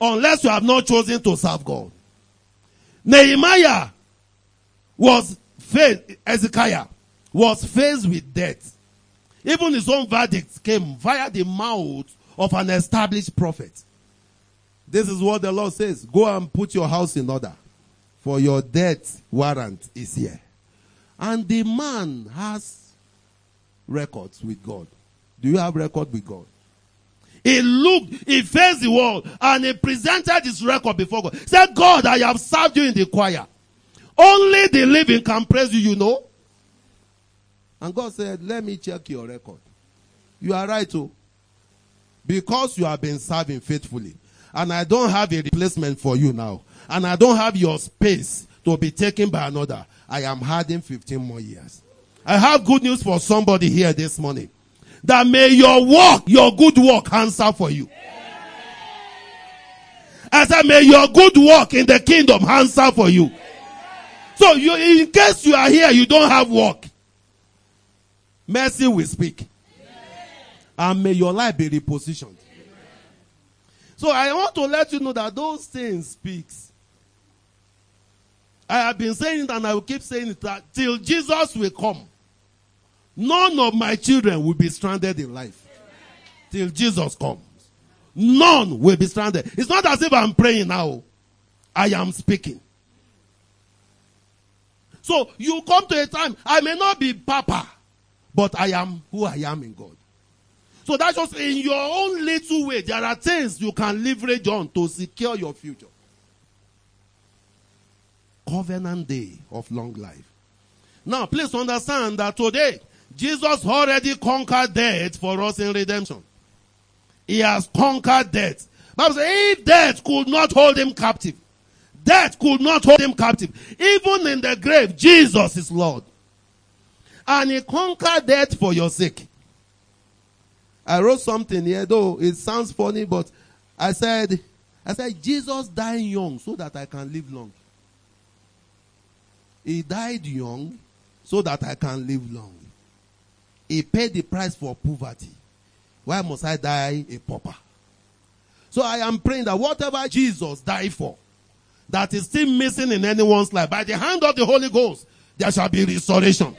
Unless you have not chosen to serve God. Nehemiah was faced, Ezekiah was faced with death. Even his own verdict came via the mouth of an established prophet. This is what the Lord says. Go and put your house in order. For your death warrant is here. And the man has records with God. Do you have record with God? He looked, he faced the wall, and he presented his record before God. Said, God, I have served you in the choir. Only the living can praise you, you know. And God said, Let me check your record. You are right, oh. Because you have been serving faithfully. And I don't have a replacement for you now. And I don't have your space to be taken by another. I am adding 15 more years. I have good news for somebody here this morning. That may your work, your good work answer for you. I said, may your good work in the kingdom answer for you. So you, in case you are here, you don't have work. Mercy will speak. And may your life be repositioned. So I want to let you know that those things speaks. I have been saying it and I will keep saying it that till Jesus will come, none of my children will be stranded in life. Till Jesus comes. None will be stranded. It's not as if I'm praying now. I am speaking. So you come to a time, I may not be Papa, but I am who I am in God. So that's just in your own little way. There are things you can leverage on to secure your future. Covenant day of long life. Now, please understand that today, Jesus already conquered death for us in redemption. He has conquered death. Bible says, if death could not hold him captive, death could not hold him captive. Even in the grave, Jesus is Lord. And he conquered death for your sake. I wrote something here, though it sounds funny, but I said, I said, Jesus died young so that I can live long. He died young so that I can live long. He paid the price for poverty. Why must I die a pauper? So I am praying that whatever Jesus died for, that is still missing in anyone's life, by the hand of the Holy Ghost, there shall be restoration.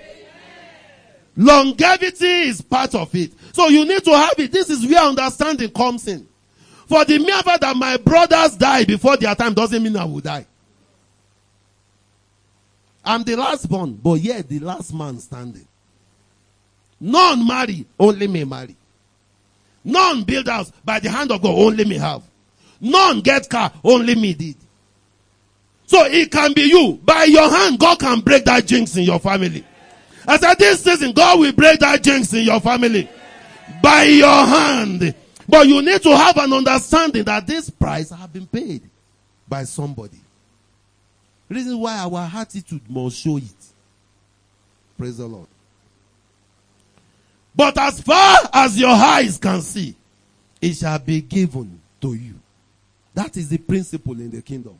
Longevity is part of it. So you need to have it. This is where understanding comes in. For the mere fact that my brothers die before their time doesn't mean I will die. I'm the last born, but yet the last man standing. None marry, only me marry. None build house by the hand of God, only me have. None get car, only me did. So it can be you. By your hand, God can break that jinx in your family. I said this season, God will break that jinx in your family. By your hand. But you need to have an understanding that this price have been paid by somebody. Reason why our attitude must show it. Praise the Lord. But as far as your eyes can see, it shall be given to you. That is the principle in the kingdom.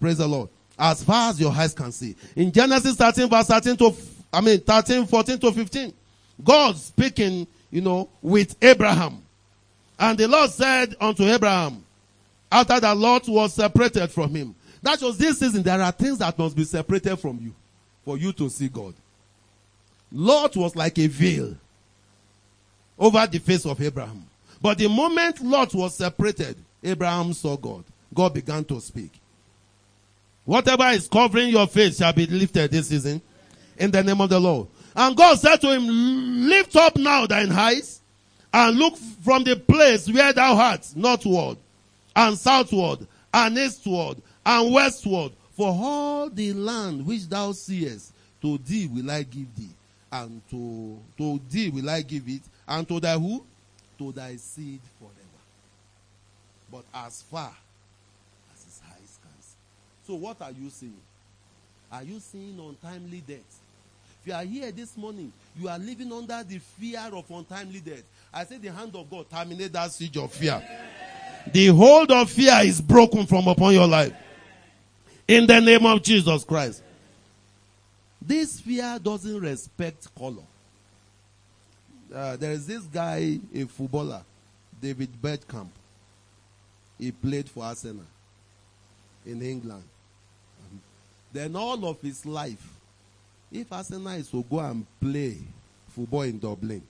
Praise the Lord. As far as your eyes can see. In Genesis 13 verse 13 to, I mean 13, 14 to 15. God speaking, you know, with Abraham. And the Lord said unto Abraham, after that Lot was separated from him. That was this season. There are things that must be separated from you for you to see God. Lot was like a veil over the face of Abraham. But the moment Lot was separated, Abraham saw God. God began to speak. Whatever is covering your face shall be lifted this season in the name of the Lord. And God said to him, lift up now thine eyes and look from the place where thou art northward and southward and eastward and westward for all the land which thou seest to thee will I give thee and to, to thee will I give it and to thy who? To thy seed forever. But as far as his eyes can see. So what are you seeing? Are you seeing untimely death? If you are here this morning, you are living under the fear of untimely death. I say the hand of God terminate that siege of fear. The hold of fear is broken from upon your life. In the name of Jesus Christ. This fear doesn't respect color. Uh, there is this guy, a footballer, David Bergkamp. He played for Arsenal in England. Then all of his life, if Arsenal is to go and play football in Dublin,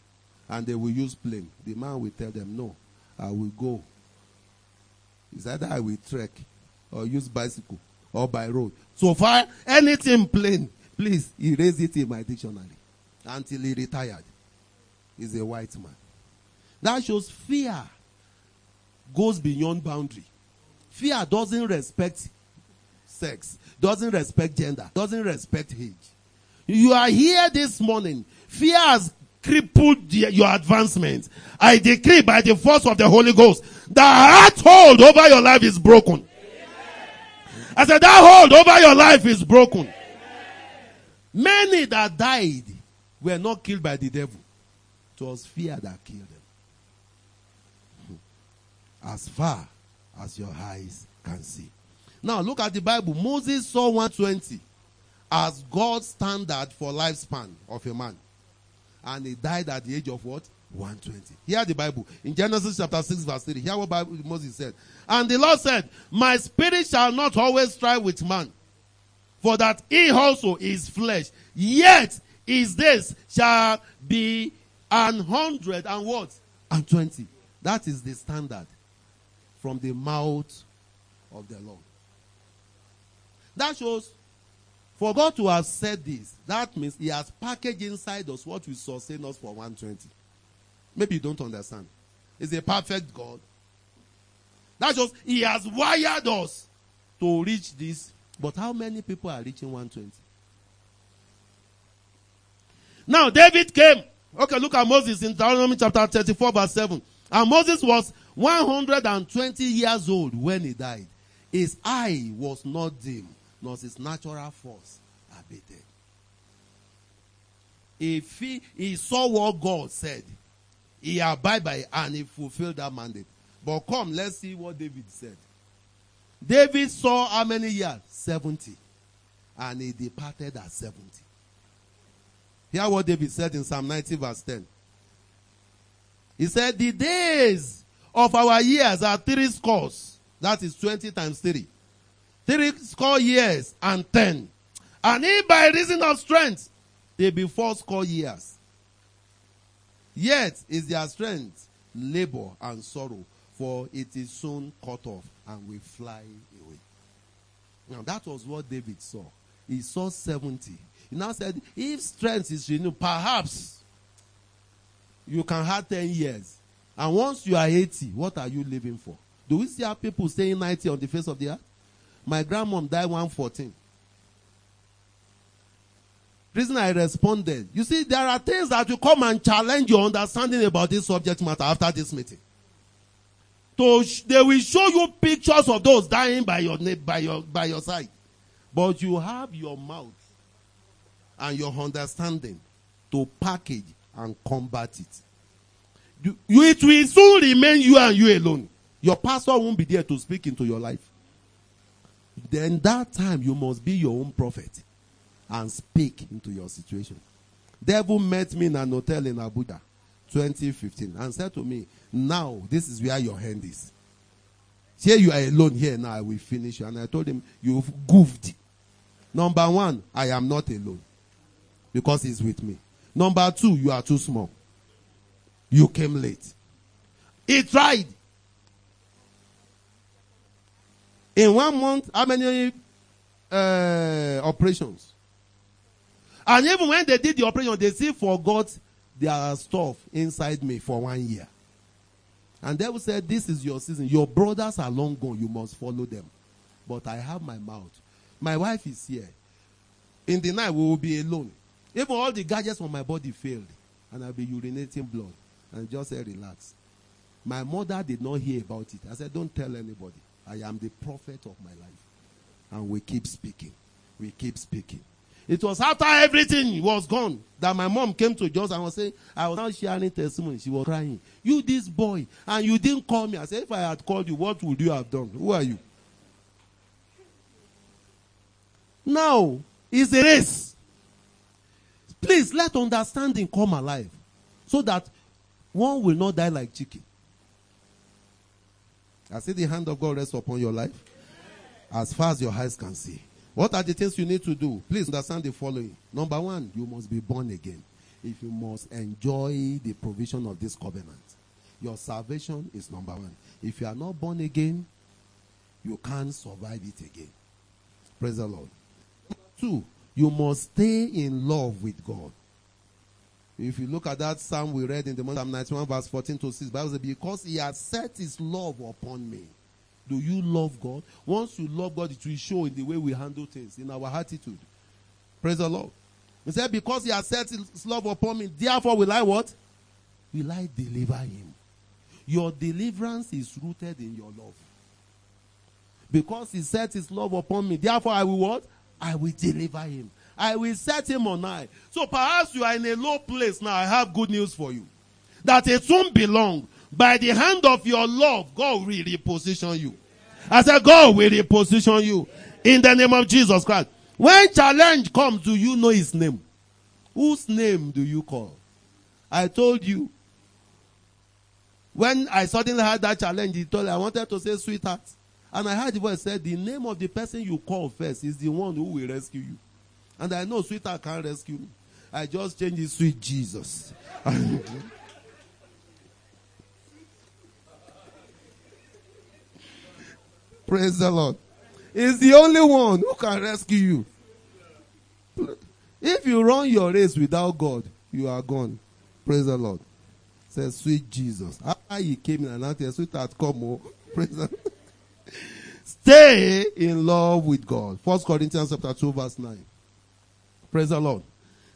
and they will use plane, the man will tell them, no, I will go. It's either I will trek or use bicycle or by road. So far, anything plane, please erase it in my dictionary until he retired. He's a white man. That shows fear goes beyond boundary. Fear doesn't respect sex, doesn't respect gender, doesn't respect age. You are here this morning. Fear has crippled the- your advancement. I decree by the force of the Holy Ghost, the heart hold over your life is broken. I said that hold over your life is broken. Many that died were not killed by the devil. It was fear that killed him. Hmm. As far as your eyes can see. Now look at the Bible. Moses saw 120 as God's standard for lifespan of a man. And he died at the age of what? 120. Hear the Bible. In Genesis chapter 6 verse 3. Hear what Bible Moses said. And the Lord said, My spirit shall not always strive with man. For that he also is flesh. Yet his days shall be an hundred and what? And twenty. That is the standard from the mouth of the Lord. That shows for God to have said this, that means He has packaged inside us what will sustain us for 120. Maybe you don't understand. He's a perfect God. That shows He has wired us to reach this. But how many people are reaching 120? Now, David came. Okay, look at Moses in Deuteronomy chapter 34, verse 7. And Moses was 120 years old when he died. His eye was not dim, nor his natural force abated. If he, he saw what God said, he abide by it and he fulfilled that mandate. But come, let's see what David said. David saw how many years? 70. And he departed at 70. Hear what David said in Psalm 90, verse 10. He said, The days of our years are three scores. That is 20 times 3. Three score years and 10. And if by reason of strength, they be four score years. Yet is their strength labor and sorrow, for it is soon cut off and will fly away. Now that was what David saw. He saw 70. He now said, if strength is renewed, perhaps you can have 10 years. And once you are 80, what are you living for? Do we see how people staying 90 on the face of the earth? My grandmom died 114. Reason I responded. You see, there are things that will come and challenge your understanding about this subject matter after this meeting. So they will show you pictures of those dying by your by your by your side, but you have your mouth and your understanding to package and combat it. You, it will soon remain you and you alone. Your pastor won't be there to speak into your life. Then that time you must be your own prophet and speak into your situation. Devil met me in an hotel in Abuja 2015 and said to me, Now this is where your hand is. Here you are alone here now, I will finish you. And I told him, You've goofed. Number one, I am not alone because he's with me. Number two, you are too small. You came late. He tried. In one month, how many uh, operations? And even when they did the operation, they still forgot their stuff inside me for one year. And devil said, This is your season. Your brothers are long gone. You must follow them. But I have my mouth. My wife is here. In the night, we will be alone. Even all the gadgets on my body failed. And I'll be urinating blood. And just say, Relax. My mother did not hear about it. I said, Don't tell anybody. I am the prophet of my life. And we keep speaking. We keep speaking. It was after everything was gone that my mom came to Jos and was saying, I was now sharing testimony. She was crying. You, this boy, and you didn't call me. I said, If I had called you, what would you have done? Who are you? Now, it's a race. Please let understanding come alive so that one will not die like chicken. I see the hand of God rest upon your life as far as your eyes can see. What are the things you need to do? Please understand the following. Number one, you must be born again. If you must enjoy the provision of this covenant, your salvation is number one. If you are not born again, you can't survive it again. Praise the Lord. Two, you must stay in love with God. If you look at that psalm we read in the month of 91, verse 14 to 6, Bible says, Because he has set his love upon me. Do you love God? Once you love God, it will show in the way we handle things, in our attitude. Praise the Lord. He said, Because he has set his love upon me, therefore will I what? Will I deliver him? Your deliverance is rooted in your love. Because he set his love upon me, therefore I will what? I will deliver him. I will set him on high. So perhaps you are in a low place now. I have good news for you. That it won't be long. By the hand of your love, God will reposition you. I said, God will reposition you in the name of Jesus Christ. When challenge comes, do you know his name? Whose name do you call? I told you. When I suddenly had that challenge, he told I wanted to say sweetheart. And I heard the voice said, the name of the person you call first is the one who will rescue you. And I know sweetheart can't rescue me. I just changed it, sweet Jesus. [laughs] Praise the Lord. He's the only one who can rescue you. If you run your race without God, you are gone. Praise the Lord. Says sweet Jesus. After he came in and asked, sweetheart, come on. [laughs] Praise the Lord. Stay in love with God. First Corinthians chapter 2, verse 9. Praise the Lord.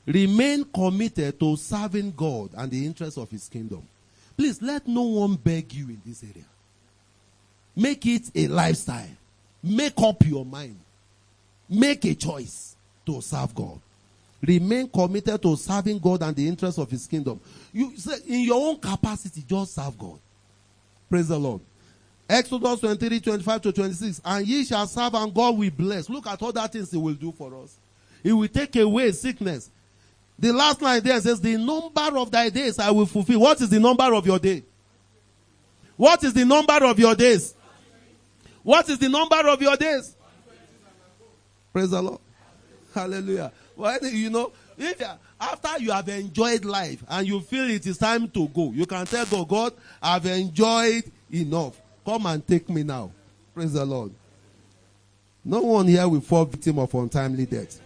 Remain committed to serving God and the interests of his kingdom. Please let no one beg you in this area. Make it a lifestyle. Make up your mind. Make a choice to serve God. Remain committed to serving God and the interests of his kingdom. You say in your own capacity, just serve God. Praise the Lord. Exodus 23, 25 to 26. And ye shall serve and God will bless. Look at all that things he will do for us. He will take away sickness. The last line there says, The number of thy days I will fulfill. What is the number of your day? What is the number of your days? What is the number of your days? Praise the Lord. Hallelujah. Well, you know, if after you have enjoyed life and you feel it is time to go, you can tell God, God, I've enjoyed enough. Come and take me now. Praise the Lord. No one here will fall victim of untimely death.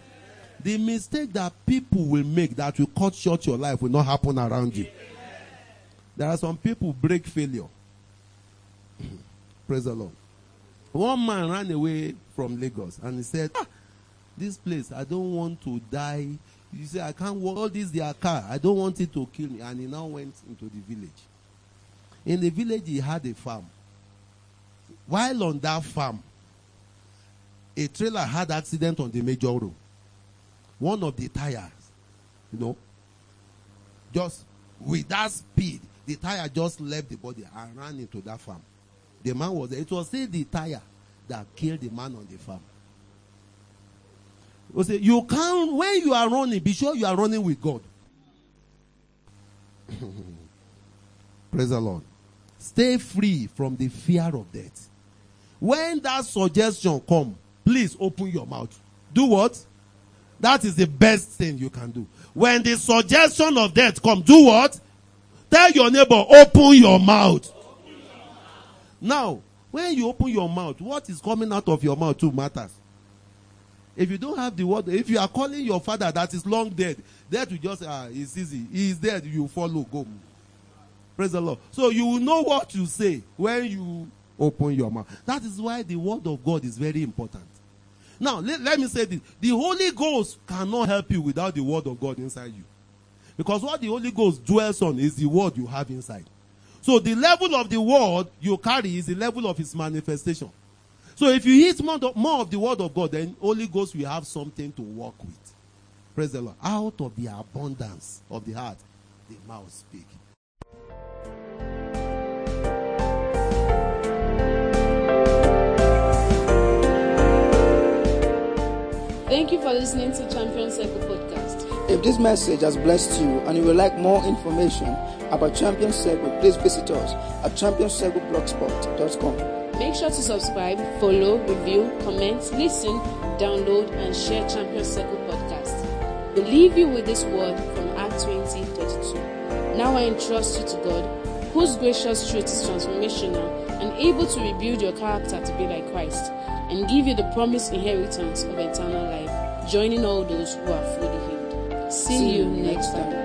The mistake that people will make that will cut short your life will not happen around you. There are some people break failure. [clears throat] Praise the Lord. One man ran away from Lagos and he said, ah, This place, I don't want to die. You say, I can't walk all this their car. I don't want it to kill me. And he now went into the village. In the village, he had a farm. While on that farm, a trailer had accident on the major road. One of the tires, you know, just with that speed, the tire just left the body and ran into that farm. The man was there. It was still the tire that killed the man on the farm. You say you can't when you are running, be sure you are running with God. [laughs] Praise the Lord. Stay free from the fear of death. When that suggestion come, please open your mouth. Do what? That is the best thing you can do. When the suggestion of death come, do what? Tell your neighbor, open your mouth. Now, when you open your mouth, what is coming out of your mouth too matters. If you don't have the word, if you are calling your father that is long dead, that will just, ah, it's easy. He is dead, you follow, go. Praise the Lord. So you will know what you say when you open your mouth. That is why the word of God is very important. Now, let, let me say this. The Holy Ghost cannot help you without the word of God inside you. Because what the Holy Ghost dwells on is the word you have inside. So the level of the word you carry is the level of its manifestation. So if you eat more, more of the word of God, then Holy Ghost will have something to work with. Praise the Lord. Out of the abundance of the heart, the mouth speak. Thank you for listening to Champion Circle podcast. If this message has blessed you and you would like more information about Champion Circle, please visit us at championcircleblogspot.com. Make sure to subscribe, follow, review, comment, listen, download, and share Champion Circle podcast. We leave you with this word from Acts 20 32. Now I entrust you to God, whose gracious truth is transformational and able to rebuild your character to be like Christ, and give you the promised inheritance of eternal life, joining all those who are fully healed. See, you next time.